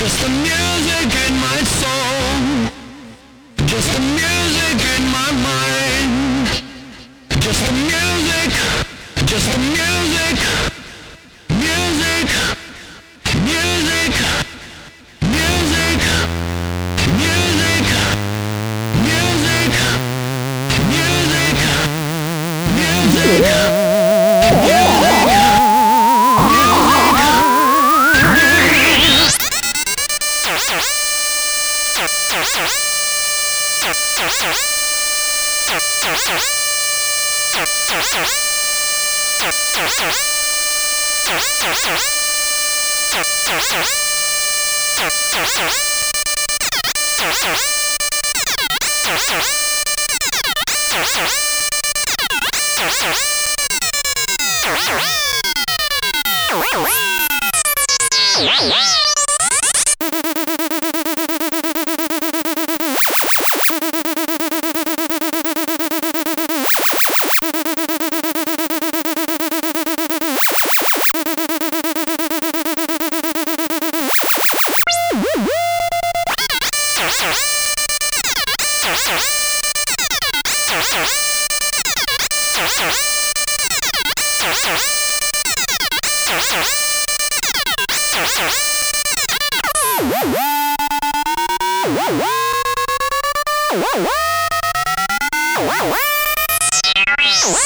Just a music Wow!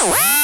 Wow!